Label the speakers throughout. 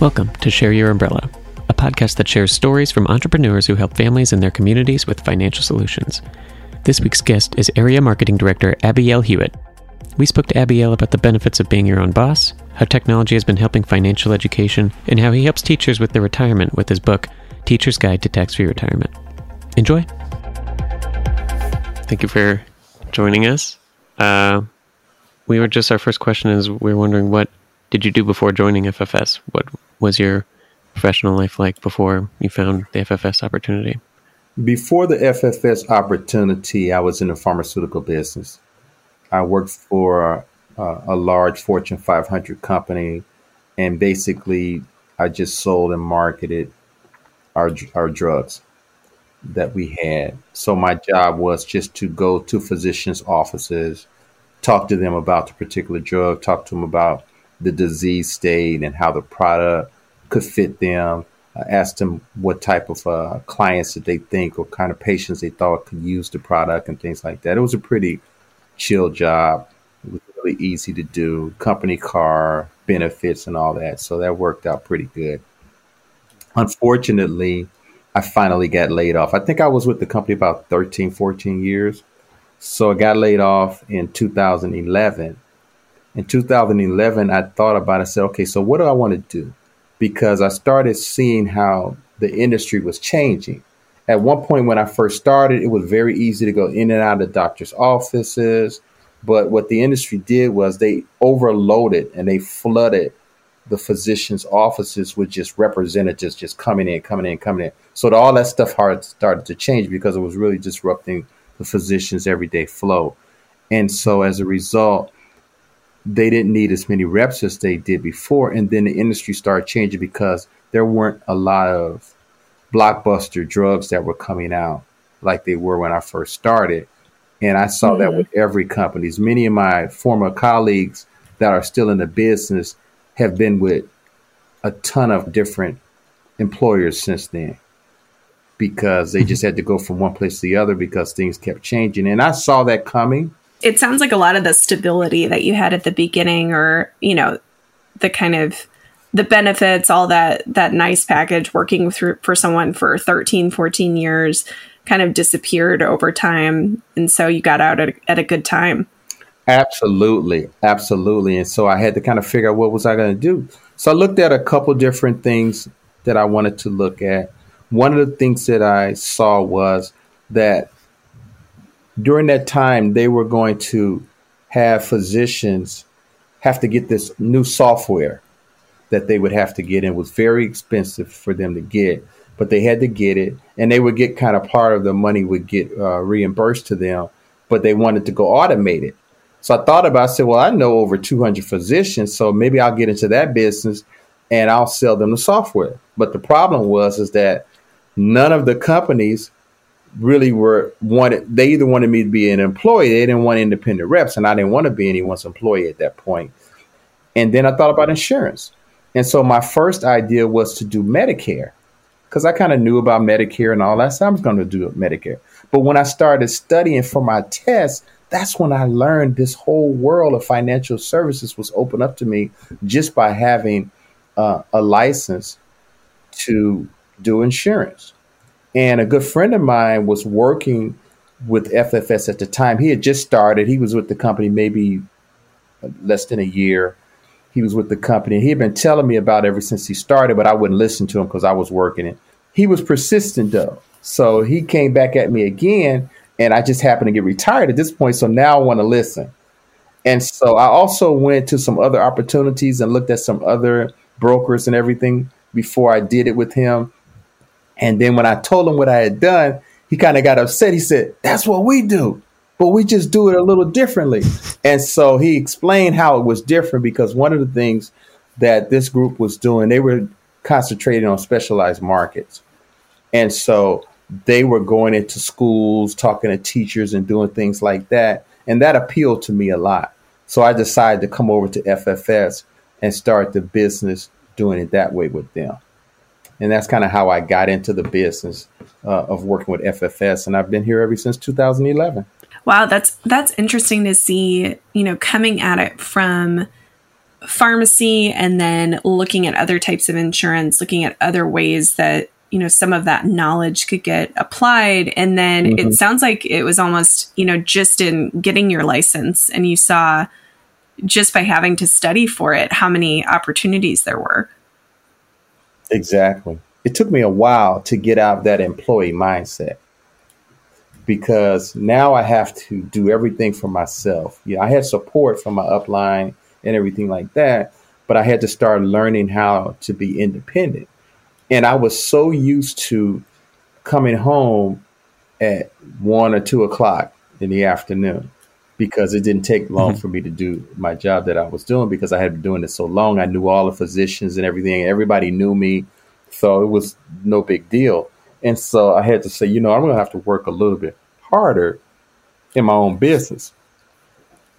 Speaker 1: Welcome to Share Your Umbrella, a podcast that shares stories from entrepreneurs who help families in their communities with financial solutions. This week's guest is Area Marketing Director Abiel Hewitt. We spoke to Abiel about the benefits of being your own boss, how technology has been helping financial education, and how he helps teachers with their retirement with his book, Teacher's Guide to Tax Free Retirement. Enjoy. Thank you for joining us. Uh, we were just, our first question is we're wondering what did you do before joining FFS? What was your professional life like before you found the FFS opportunity?
Speaker 2: Before the FFS opportunity, I was in the pharmaceutical business. I worked for uh, a large Fortune 500 company, and basically, I just sold and marketed our our drugs that we had. So my job was just to go to physicians' offices, talk to them about the particular drug, talk to them about the disease state and how the product could fit them. I asked them what type of uh, clients that they think or kind of patients they thought could use the product and things like that. It was a pretty chill job. It was really easy to do. Company car, benefits, and all that. So that worked out pretty good. Unfortunately, I finally got laid off. I think I was with the company about 13, 14 years. So I got laid off in 2011 in 2011, I thought about it. I said, okay, so what do I want to do? Because I started seeing how the industry was changing. At one point, when I first started, it was very easy to go in and out of doctors' offices. But what the industry did was they overloaded and they flooded the physicians' offices with just representatives just coming in, coming in, coming in. So all that stuff hard started to change because it was really disrupting the physicians' everyday flow. And so as a result, they didn't need as many reps as they did before. And then the industry started changing because there weren't a lot of blockbuster drugs that were coming out like they were when I first started. And I saw mm-hmm. that with every company. Many of my former colleagues that are still in the business have been with a ton of different employers since then because they just had to go from one place to the other because things kept changing. And I saw that coming
Speaker 3: it sounds like a lot of the stability that you had at the beginning or you know the kind of the benefits all that that nice package working through for someone for 13 14 years kind of disappeared over time. And so you got out at, at a good time.
Speaker 2: Absolutely. Absolutely. And so i had to kind of figure out what was i going to do. So i looked at a couple different things that i wanted to look at. One of the things that i saw was that during that time, they were going to have physicians have to get this new software that they would have to get. It was very expensive for them to get, but they had to get it, and they would get kind of part of the money would get uh, reimbursed to them, but they wanted to go automated. So I thought about. I said, well, I know over 200 physicians, so maybe I'll get into that business and I'll sell them the software. But the problem was is that none of the companies really were wanted they either wanted me to be an employee they didn't want independent reps and i didn't want to be anyone's employee at that point. And then i thought about insurance. And so my first idea was to do medicare because i kind of knew about medicare and all that so i was going to do medicare. But when i started studying for my test that's when i learned this whole world of financial services was open up to me just by having uh, a license to do insurance and a good friend of mine was working with FFS at the time. He had just started. He was with the company maybe less than a year. He was with the company. He had been telling me about ever since he started, but I wouldn't listen to him because I was working it. He was persistent though. So he came back at me again, and I just happened to get retired at this point. So now I want to listen. And so I also went to some other opportunities and looked at some other brokers and everything before I did it with him. And then when I told him what I had done, he kind of got upset. He said, That's what we do, but we just do it a little differently. And so he explained how it was different because one of the things that this group was doing, they were concentrating on specialized markets. And so they were going into schools, talking to teachers, and doing things like that. And that appealed to me a lot. So I decided to come over to FFS and start the business doing it that way with them and that's kind of how I got into the business uh, of working with FFS, and I've been here ever since 2011.
Speaker 3: Wow, that's that's interesting to see. You know, coming at it from pharmacy and then looking at other types of insurance, looking at other ways that you know some of that knowledge could get applied and then mm-hmm. it sounds like it was almost you know just in getting your license and you saw just by having to study for it how many opportunities there were
Speaker 2: exactly it took me a while to get out of that employee mindset because now I have to do everything for myself. Yeah, I had support from my upline and everything like that, but I had to start learning how to be independent. And I was so used to coming home at one or two o'clock in the afternoon because it didn't take long mm-hmm. for me to do my job that I was doing because I had been doing it so long. I knew all the physicians and everything. Everybody knew me. So it was no big deal. And so I had to say, you know, I'm going to have to work a little bit harder in my own business.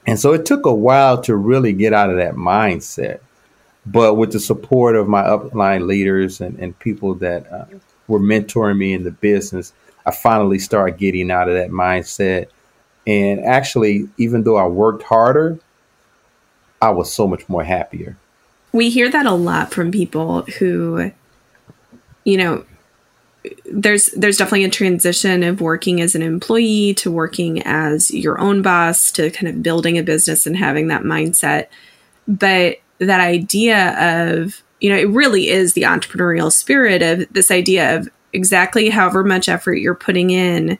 Speaker 2: And so it took a while to really get out of that mindset. But with the support of my upline leaders and, and people that uh, were mentoring me in the business, I finally started getting out of that mindset. And actually, even though I worked harder, I was so much more happier.
Speaker 3: We hear that a lot from people who, you know, there's there's definitely a transition of working as an employee to working as your own boss to kind of building a business and having that mindset but that idea of you know it really is the entrepreneurial spirit of this idea of exactly however much effort you're putting in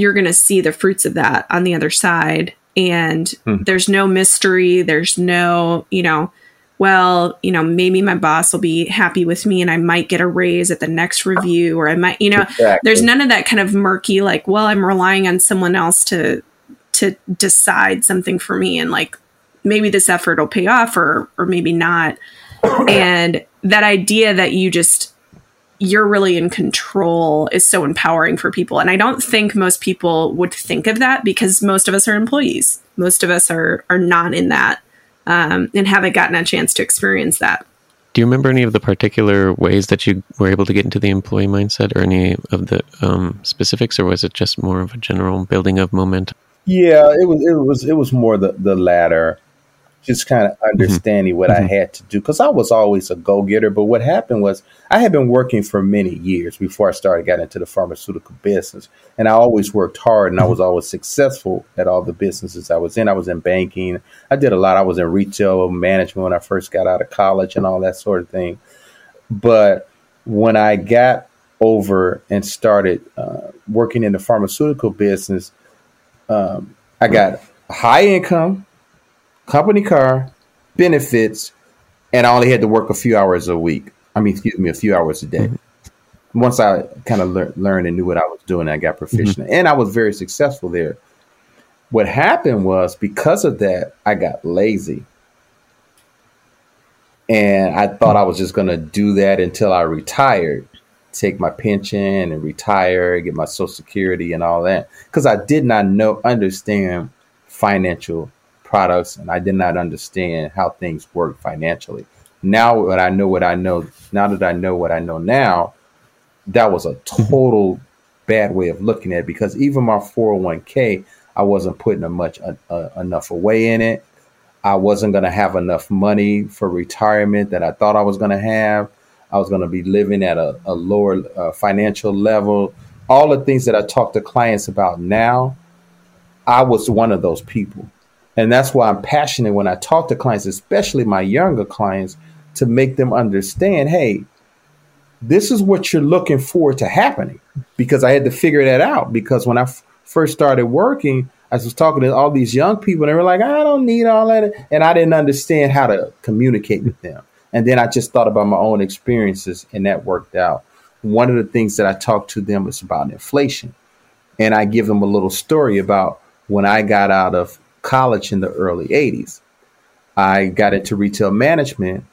Speaker 3: you're going to see the fruits of that on the other side and hmm. there's no mystery there's no you know well, you know, maybe my boss will be happy with me and I might get a raise at the next review or I might, you know, exactly. there's none of that kind of murky like, well, I'm relying on someone else to to decide something for me and like maybe this effort will pay off or or maybe not. and that idea that you just you're really in control is so empowering for people. And I don't think most people would think of that because most of us are employees. Most of us are are not in that um, and haven't gotten a chance to experience that.
Speaker 1: Do you remember any of the particular ways that you were able to get into the employee mindset, or any of the um, specifics, or was it just more of a general building of momentum?
Speaker 2: Yeah, it was. It was. It was more the the latter just kind of mm-hmm. understanding mm-hmm. what mm-hmm. I had to do because I was always a go getter. But what happened was I had been working for many years before I started getting into the pharmaceutical business, and I always worked hard and I mm-hmm. was always successful at all the businesses I was in. I was in banking, I did a lot. I was in retail management when I first got out of college and all that sort of thing. But when I got over and started uh, working in the pharmaceutical business, um, I got high income company car, benefits, and I only had to work a few hours a week. I mean, excuse me, a few hours a day. Mm-hmm. Once I kind of lear- learned and knew what I was doing, I got proficient, mm-hmm. and I was very successful there. What happened was because of that, I got lazy. And I thought I was just going to do that until I retired, take my pension and retire, get my social security and all that. Because I did not know, understand financial products and I did not understand how things work financially. Now that I know what I know, now that I know what I know now, that was a total bad way of looking at it because even my 401k, I wasn't putting a much uh, uh, enough away in it. I wasn't going to have enough money for retirement that I thought I was going to have. I was going to be living at a, a lower uh, financial level. All the things that I talk to clients about now, I was one of those people. And that's why I'm passionate when I talk to clients, especially my younger clients, to make them understand hey, this is what you're looking forward to happening. Because I had to figure that out. Because when I f- first started working, I was talking to all these young people, and they were like, I don't need all that. And I didn't understand how to communicate with them. And then I just thought about my own experiences, and that worked out. One of the things that I talk to them is about inflation. And I give them a little story about when I got out of college in the early 80s. I got into retail management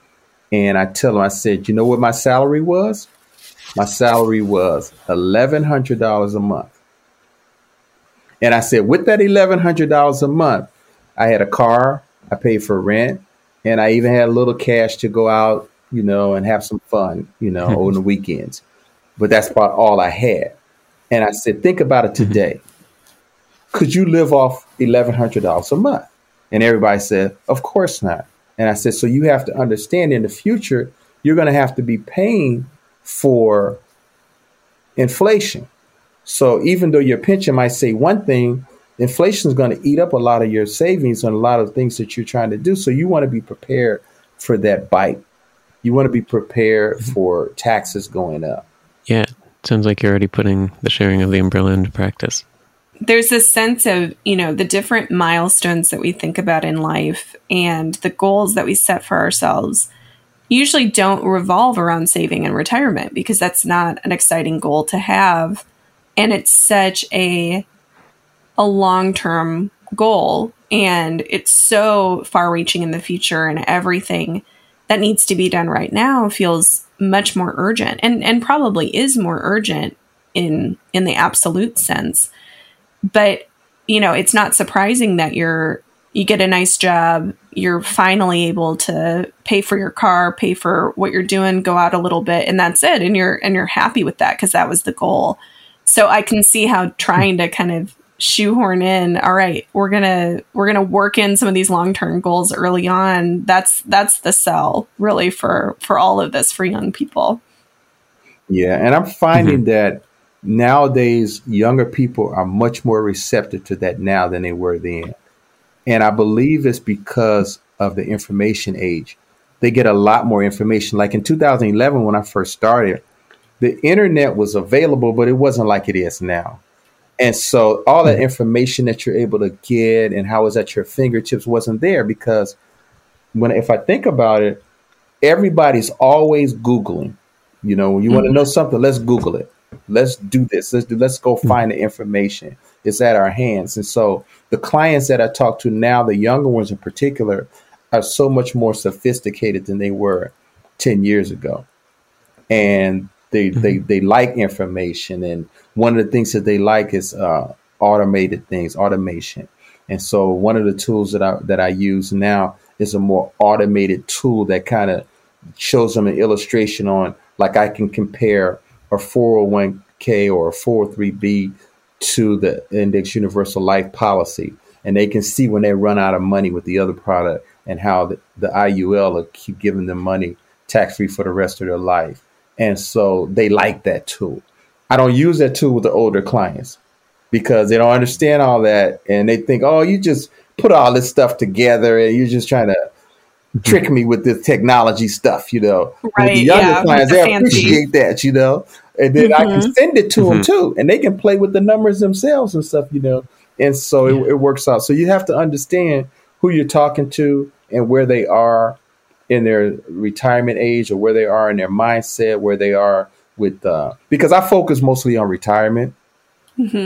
Speaker 2: and I tell them, I said, you know what my salary was? My salary was $1,100 a month. And I said, with that $1,100 a month, I had a car, I paid for rent, and I even had a little cash to go out, you know, and have some fun, you know, on the weekends. But that's about all I had. And I said, think about it mm-hmm. today could you live off $1,100 a month? And everybody said, of course not. And I said, so you have to understand in the future, you're going to have to be paying for inflation. So even though your pension might say one thing, inflation is going to eat up a lot of your savings and a lot of things that you're trying to do. So you want to be prepared for that bite. You want to be prepared mm-hmm. for taxes going up.
Speaker 1: Yeah, sounds like you're already putting the sharing of the umbrella into practice.
Speaker 3: There's a sense of, you know, the different milestones that we think about in life and the goals that we set for ourselves usually don't revolve around saving and retirement because that's not an exciting goal to have. And it's such a a long-term goal and it's so far reaching in the future and everything that needs to be done right now feels much more urgent and and probably is more urgent in in the absolute sense but you know it's not surprising that you're you get a nice job you're finally able to pay for your car pay for what you're doing go out a little bit and that's it and you're and you're happy with that because that was the goal so i can see how trying to kind of shoehorn in all right we're gonna we're gonna work in some of these long-term goals early on that's that's the sell really for for all of this for young people
Speaker 2: yeah and i'm finding mm-hmm. that nowadays younger people are much more receptive to that now than they were then and i believe it's because of the information age they get a lot more information like in 2011 when i first started the internet was available but it wasn't like it is now and so all that information that you're able to get and how it's at your fingertips wasn't there because when if I think about it, everybody's always Googling. You know, when you mm-hmm. want to know something, let's Google it. Let's do this. Let's do let's go mm-hmm. find the information. It's at our hands. And so the clients that I talk to now, the younger ones in particular, are so much more sophisticated than they were 10 years ago. And they mm-hmm. they they like information and one of the things that they like is uh, automated things, automation. And so one of the tools that I that I use now is a more automated tool that kind of shows them an illustration on like I can compare a 401k or a 403b to the index universal life policy and they can see when they run out of money with the other product and how the, the IUL will keep giving them money tax free for the rest of their life. And so they like that tool. I don't use that tool with the older clients because they don't understand all that and they think, oh, you just put all this stuff together and you're just trying to. Trick me with this technology stuff, you know.
Speaker 3: Right. With the younger yeah,
Speaker 2: clients, they fancy. appreciate that, you know. And then mm-hmm. I can mm-hmm. send it to mm-hmm. them too, and they can play with the numbers themselves and stuff, you know. And so yeah. it, it works out. So you have to understand who you're talking to and where they are in their retirement age or where they are in their mindset, where they are with uh, because I focus mostly on retirement. Mm-hmm.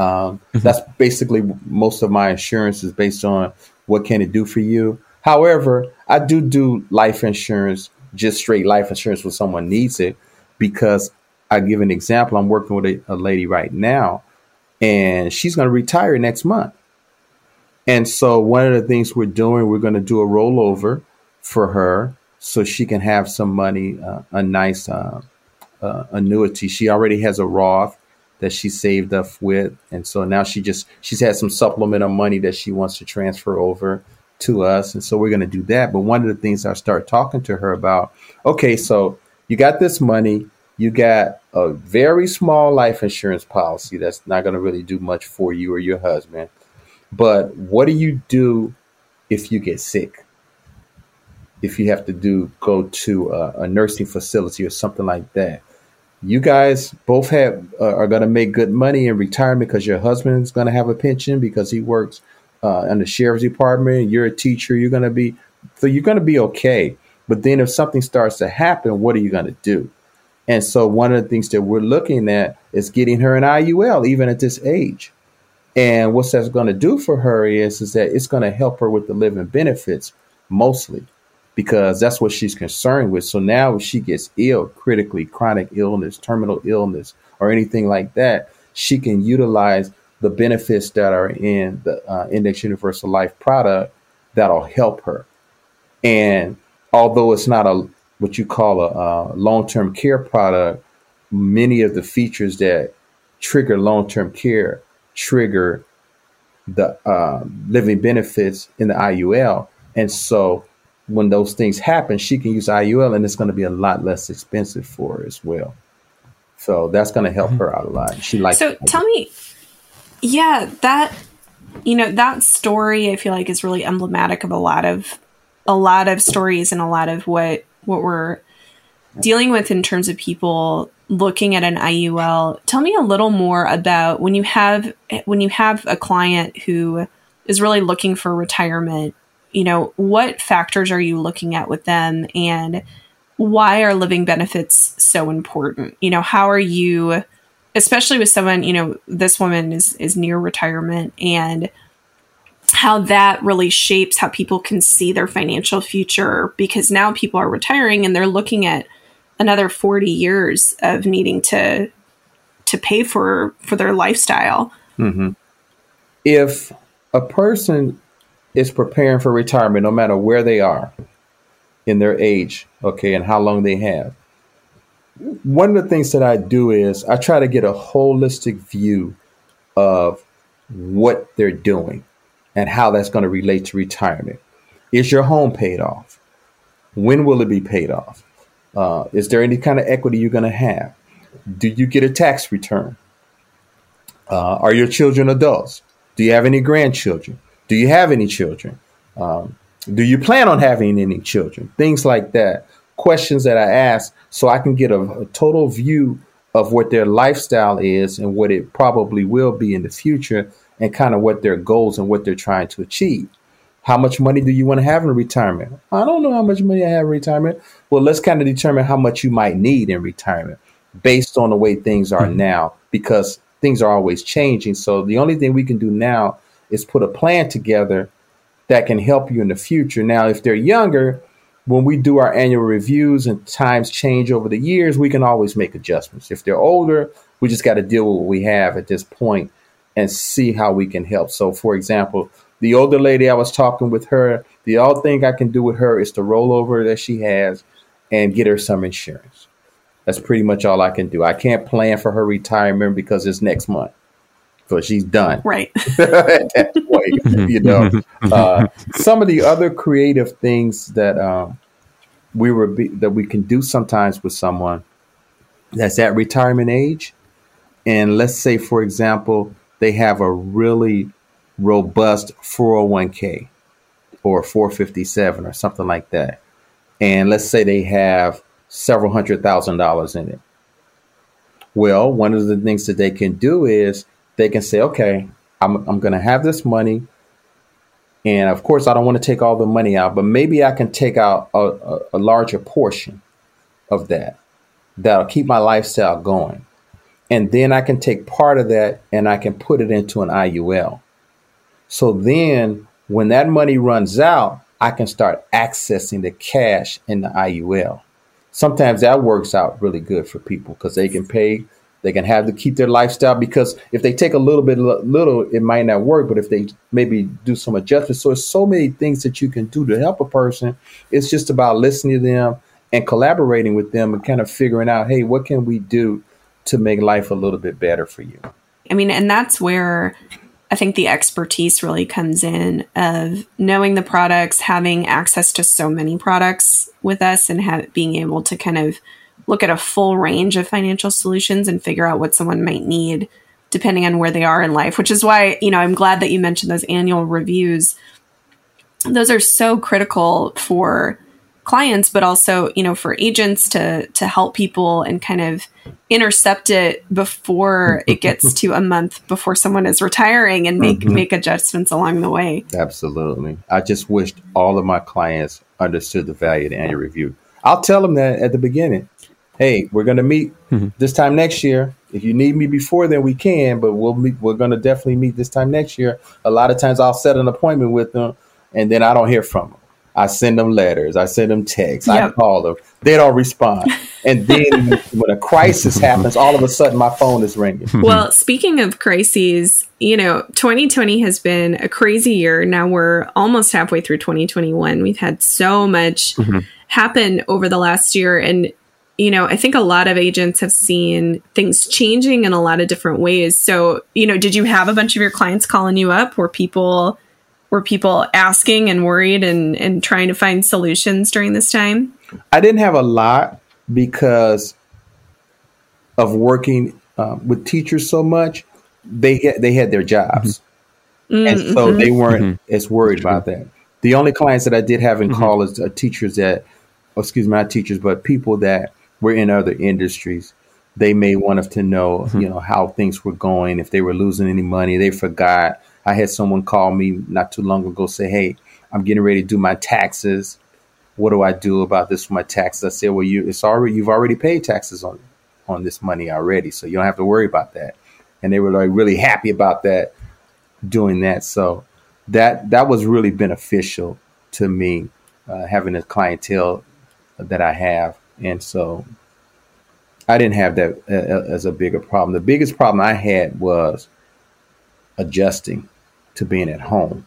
Speaker 2: Um, mm-hmm. That's basically most of my insurance is based on what can it do for you. However, I do do life insurance, just straight life insurance when someone needs it, because I give an example. I'm working with a, a lady right now, and she's going to retire next month. And so, one of the things we're doing, we're going to do a rollover for her so she can have some money, uh, a nice uh, uh, annuity. She already has a Roth that she saved up with, and so now she just she's had some supplemental money that she wants to transfer over to us, and so we're going to do that. But one of the things I start talking to her about, okay, so you got this money, you got a very small life insurance policy that's not going to really do much for you or your husband, but what do you do if you get sick? If you have to do go to a, a nursing facility or something like that, you guys both have uh, are going to make good money in retirement because your husband's going to have a pension because he works uh, in the sheriff's department. You're a teacher. You're going to be so you're going to be okay. But then if something starts to happen, what are you going to do? And so one of the things that we're looking at is getting her an IUL even at this age. And what that's going to do for her is is that it's going to help her with the living benefits mostly because that's what she's concerned with. So now if she gets ill, critically, chronic illness, terminal illness, or anything like that, she can utilize the benefits that are in the uh, Index Universal Life product that'll help her. And although it's not a what you call a, a long-term care product, many of the features that trigger long-term care trigger the uh, living benefits in the IUL. And so when those things happen, she can use IUL and it's going to be a lot less expensive for her as well. So that's going to help her out a lot. She likes.
Speaker 3: So tell me, yeah, that you know that story I feel like is really emblematic of a lot of a lot of stories and a lot of what what we're dealing with in terms of people looking at an IUL. Tell me a little more about when you have when you have a client who is really looking for retirement you know, what factors are you looking at with them and why are living benefits so important? You know, how are you especially with someone, you know, this woman is is near retirement and how that really shapes how people can see their financial future because now people are retiring and they're looking at another 40 years of needing to to pay for for their lifestyle.
Speaker 2: Mm-hmm. If a person is preparing for retirement, no matter where they are in their age, okay, and how long they have. One of the things that I do is I try to get a holistic view of what they're doing and how that's going to relate to retirement. Is your home paid off? When will it be paid off? Uh, is there any kind of equity you're going to have? Do you get a tax return? Uh, are your children adults? Do you have any grandchildren? Do you have any children? Um, do you plan on having any children? Things like that. Questions that I ask so I can get a, a total view of what their lifestyle is and what it probably will be in the future and kind of what their goals and what they're trying to achieve. How much money do you want to have in retirement? I don't know how much money I have in retirement. Well, let's kind of determine how much you might need in retirement based on the way things are mm-hmm. now because things are always changing. So the only thing we can do now is put a plan together that can help you in the future. Now, if they're younger, when we do our annual reviews and times change over the years, we can always make adjustments. If they're older, we just got to deal with what we have at this point and see how we can help. So, for example, the older lady I was talking with her, the only thing I can do with her is to roll over that she has and get her some insurance. That's pretty much all I can do. I can't plan for her retirement because it's next month so she's done.
Speaker 3: Right.
Speaker 2: At that point, you know, uh, some of the other creative things that um, we were be, that we can do sometimes with someone that's at retirement age, and let's say, for example, they have a really robust 401k or 457 or something like that, and let's say they have several hundred thousand dollars in it. Well, one of the things that they can do is they can say, okay, I'm, I'm going to have this money. And of course, I don't want to take all the money out, but maybe I can take out a, a, a larger portion of that that'll keep my lifestyle going. And then I can take part of that and I can put it into an IUL. So then when that money runs out, I can start accessing the cash in the IUL. Sometimes that works out really good for people because they can pay they can have to keep their lifestyle because if they take a little bit little, it might not work. But if they maybe do some adjustments, so there's so many things that you can do to help a person. It's just about listening to them and collaborating with them and kind of figuring out, hey, what can we do to make life a little bit better for you?
Speaker 3: I mean, and that's where I think the expertise really comes in of knowing the products, having access to so many products with us, and have, being able to kind of look at a full range of financial solutions and figure out what someone might need depending on where they are in life, which is why, you know, I'm glad that you mentioned those annual reviews. Those are so critical for clients but also you know for agents to to help people and kind of intercept it before it gets to a month before someone is retiring and make mm-hmm. make adjustments along the way
Speaker 2: absolutely i just wished all of my clients understood the value of the annual review i'll tell them that at the beginning hey, we're going to meet mm-hmm. this time next year. If you need me before then, we can, but we'll meet, we're going to definitely meet this time next year. A lot of times I'll set an appointment with them and then I don't hear from them. I send them letters. I send them texts. Yep. I call them. They don't respond. And then when a crisis happens, all of a sudden my phone is ringing.
Speaker 3: Well, speaking of crises, you know, 2020 has been a crazy year. Now we're almost halfway through 2021. We've had so much mm-hmm. happen over the last year. And you know, I think a lot of agents have seen things changing in a lot of different ways. So, you know, did you have a bunch of your clients calling you up? Were people were people asking and worried and, and trying to find solutions during this time?
Speaker 2: I didn't have a lot because of working uh, with teachers so much. They had, they had their jobs, mm-hmm. and so mm-hmm. they weren't mm-hmm. as worried about that. The only clients that I did have in mm-hmm. call is uh, teachers that, oh, excuse me, not teachers, but people that were in other industries. They may want us to know, mm-hmm. you know, how things were going, if they were losing any money. They forgot. I had someone call me not too long ago say, "Hey, I'm getting ready to do my taxes. What do I do about this for my taxes?" I said, "Well, you it's already you've already paid taxes on on this money already, so you don't have to worry about that." And they were like really happy about that, doing that. So that that was really beneficial to me, uh, having the clientele that I have, and so I didn't have that uh, uh, as a bigger problem. The biggest problem I had was adjusting to being at home.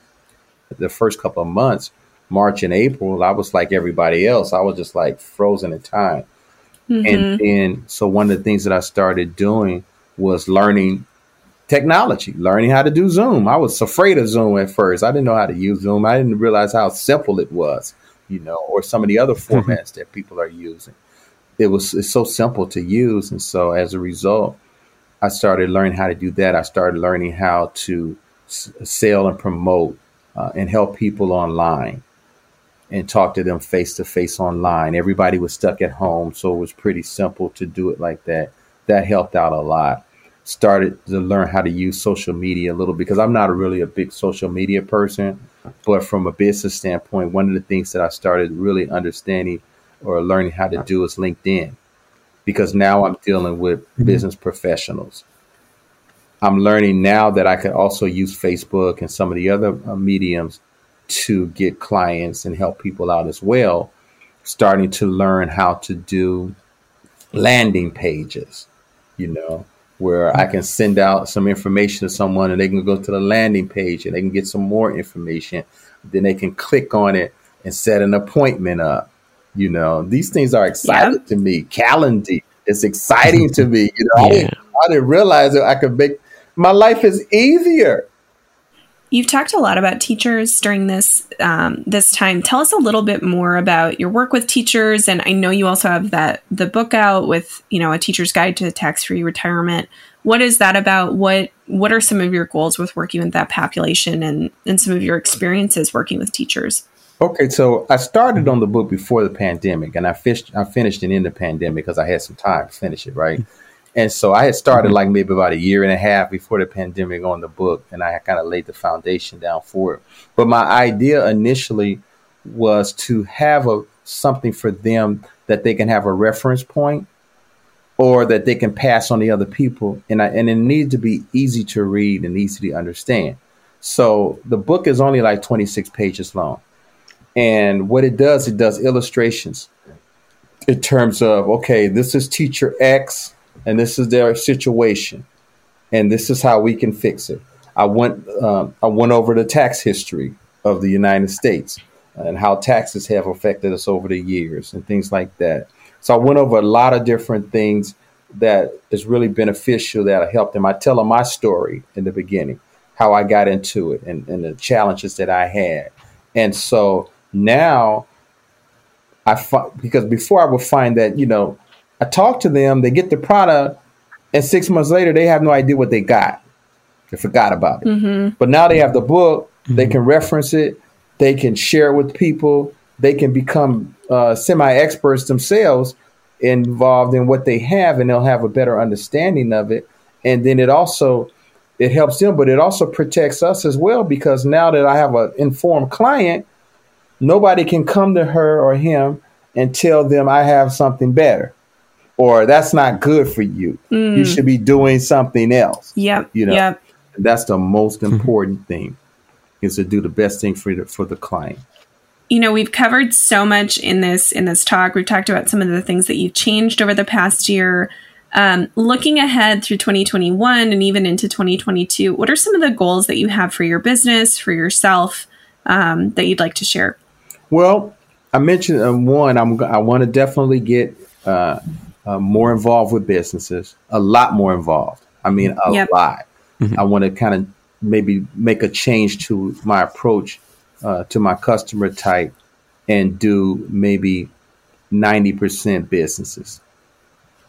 Speaker 2: The first couple of months, March and April, I was like everybody else. I was just like frozen in time. Mm-hmm. And then, so one of the things that I started doing was learning technology, learning how to do Zoom. I was afraid of Zoom at first. I didn't know how to use Zoom. I didn't realize how simple it was, you know, or some of the other mm-hmm. formats that people are using. It was it's so simple to use, and so as a result, I started learning how to do that. I started learning how to s- sell and promote uh, and help people online and talk to them face to face online. Everybody was stuck at home, so it was pretty simple to do it like that. That helped out a lot. Started to learn how to use social media a little because I'm not really a big social media person, but from a business standpoint, one of the things that I started really understanding or learning how to do is LinkedIn because now I'm dealing with mm-hmm. business professionals. I'm learning now that I could also use Facebook and some of the other uh, mediums to get clients and help people out as well. Starting to learn how to do landing pages, you know, where I can send out some information to someone and they can go to the landing page and they can get some more information. Then they can click on it and set an appointment up you know, these things are exciting yeah. to me. Calendar it's exciting to me. You know, yeah. I, didn't, I didn't realize that I could make my life is easier.
Speaker 3: You've talked a lot about teachers during this um, this time. Tell us a little bit more about your work with teachers, and I know you also have that the book out with you know a teacher's guide to tax free retirement. What is that about? What what are some of your goals with working with that population, and and some of your experiences working with teachers?
Speaker 2: Okay, so I started on the book before the pandemic, and I fished, I finished it in the pandemic because I had some time to finish it, right? And so I had started mm-hmm. like maybe about a year and a half before the pandemic on the book, and I kind of laid the foundation down for it. But my idea initially was to have a something for them that they can have a reference point or that they can pass on to other people, and I, and it needed to be easy to read and easy to understand. So the book is only like 26 pages long. And what it does, it does illustrations in terms of, okay, this is teacher X and this is their situation and this is how we can fix it. I went, uh, I went over the tax history of the United States and how taxes have affected us over the years and things like that. So I went over a lot of different things that is really beneficial that I helped them. I tell them my story in the beginning, how I got into it and, and the challenges that I had. And so now, I fi- because before I would find that you know, I talk to them, they get the product, and six months later they have no idea what they got. They forgot about it. Mm-hmm. But now they have the book, they can reference it, they can share it with people, they can become uh, semi experts themselves involved in what they have, and they'll have a better understanding of it. And then it also it helps them, but it also protects us as well because now that I have an informed client, nobody can come to her or him and tell them I have something better or that's not good for you. Mm. You should be doing something else.
Speaker 3: Yeah.
Speaker 2: You know,
Speaker 3: yep.
Speaker 2: that's the most important thing is to do the best thing for the, for the client.
Speaker 3: You know, we've covered so much in this in this talk. We've talked about some of the things that you've changed over the past year. Um, looking ahead through 2021 and even into 2022, what are some of the goals that you have for your business, for yourself, um, that you'd like to share?
Speaker 2: Well, I mentioned uh, one. I'm I want to definitely get uh, uh, more involved with businesses, a lot more involved. I mean, a yep. lot. Mm-hmm. I want to kind of maybe make a change to my approach uh, to my customer type and do maybe 90% businesses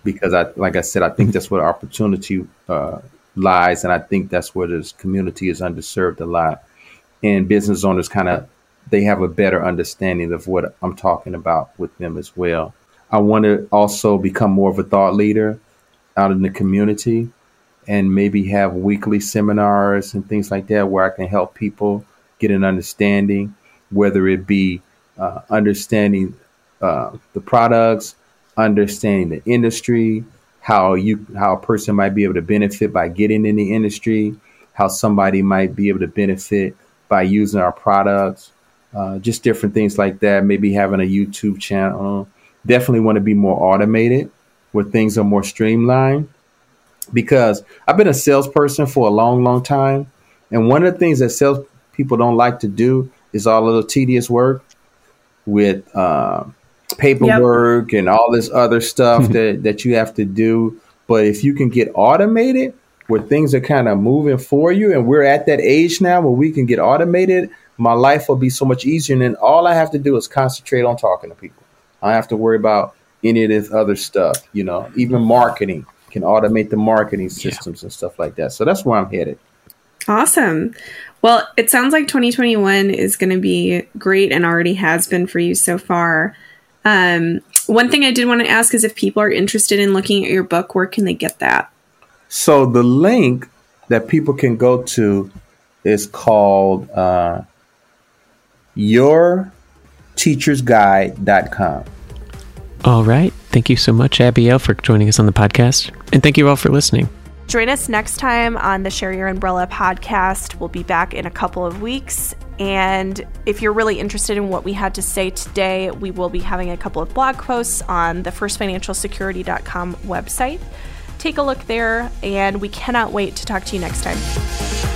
Speaker 2: because I, like I said, I think that's where opportunity uh, lies, and I think that's where this community is underserved a lot. And business owners kind of they have a better understanding of what I'm talking about with them as well. I want to also become more of a thought leader out in the community and maybe have weekly seminars and things like that where I can help people get an understanding, whether it be uh, understanding uh, the products, understanding the industry, how you how a person might be able to benefit by getting in the industry, how somebody might be able to benefit by using our products, uh, just different things like that. Maybe having a YouTube channel. Definitely want to be more automated, where things are more streamlined. Because I've been a salesperson for a long, long time, and one of the things that sales people don't like to do is all of the tedious work with uh, paperwork yep. and all this other stuff that, that you have to do. But if you can get automated where things are kind of moving for you, and we're at that age now where we can get automated, my life will be so much easier. And then all I have to do is concentrate on talking to people. I have to worry about any of this other stuff, you know, even marketing can automate the marketing systems yeah. and stuff like that. So that's where I'm headed.
Speaker 3: Awesome. Well, it sounds like 2021 is going to be great and already has been for you so far. Um, one thing I did want to ask is if people are interested in looking at your book, where can they get that?
Speaker 2: So the link that people can go to is called uh, yourteachersguide.com.
Speaker 1: All right. Thank you so much, Abiel, for joining us on the podcast. And thank you all for listening.
Speaker 3: Join us next time on the Share Your Umbrella podcast. We'll be back in a couple of weeks. And if you're really interested in what we had to say today, we will be having a couple of blog posts on the firstfinancialsecurity.com website. Take a look there, and we cannot wait to talk to you next time.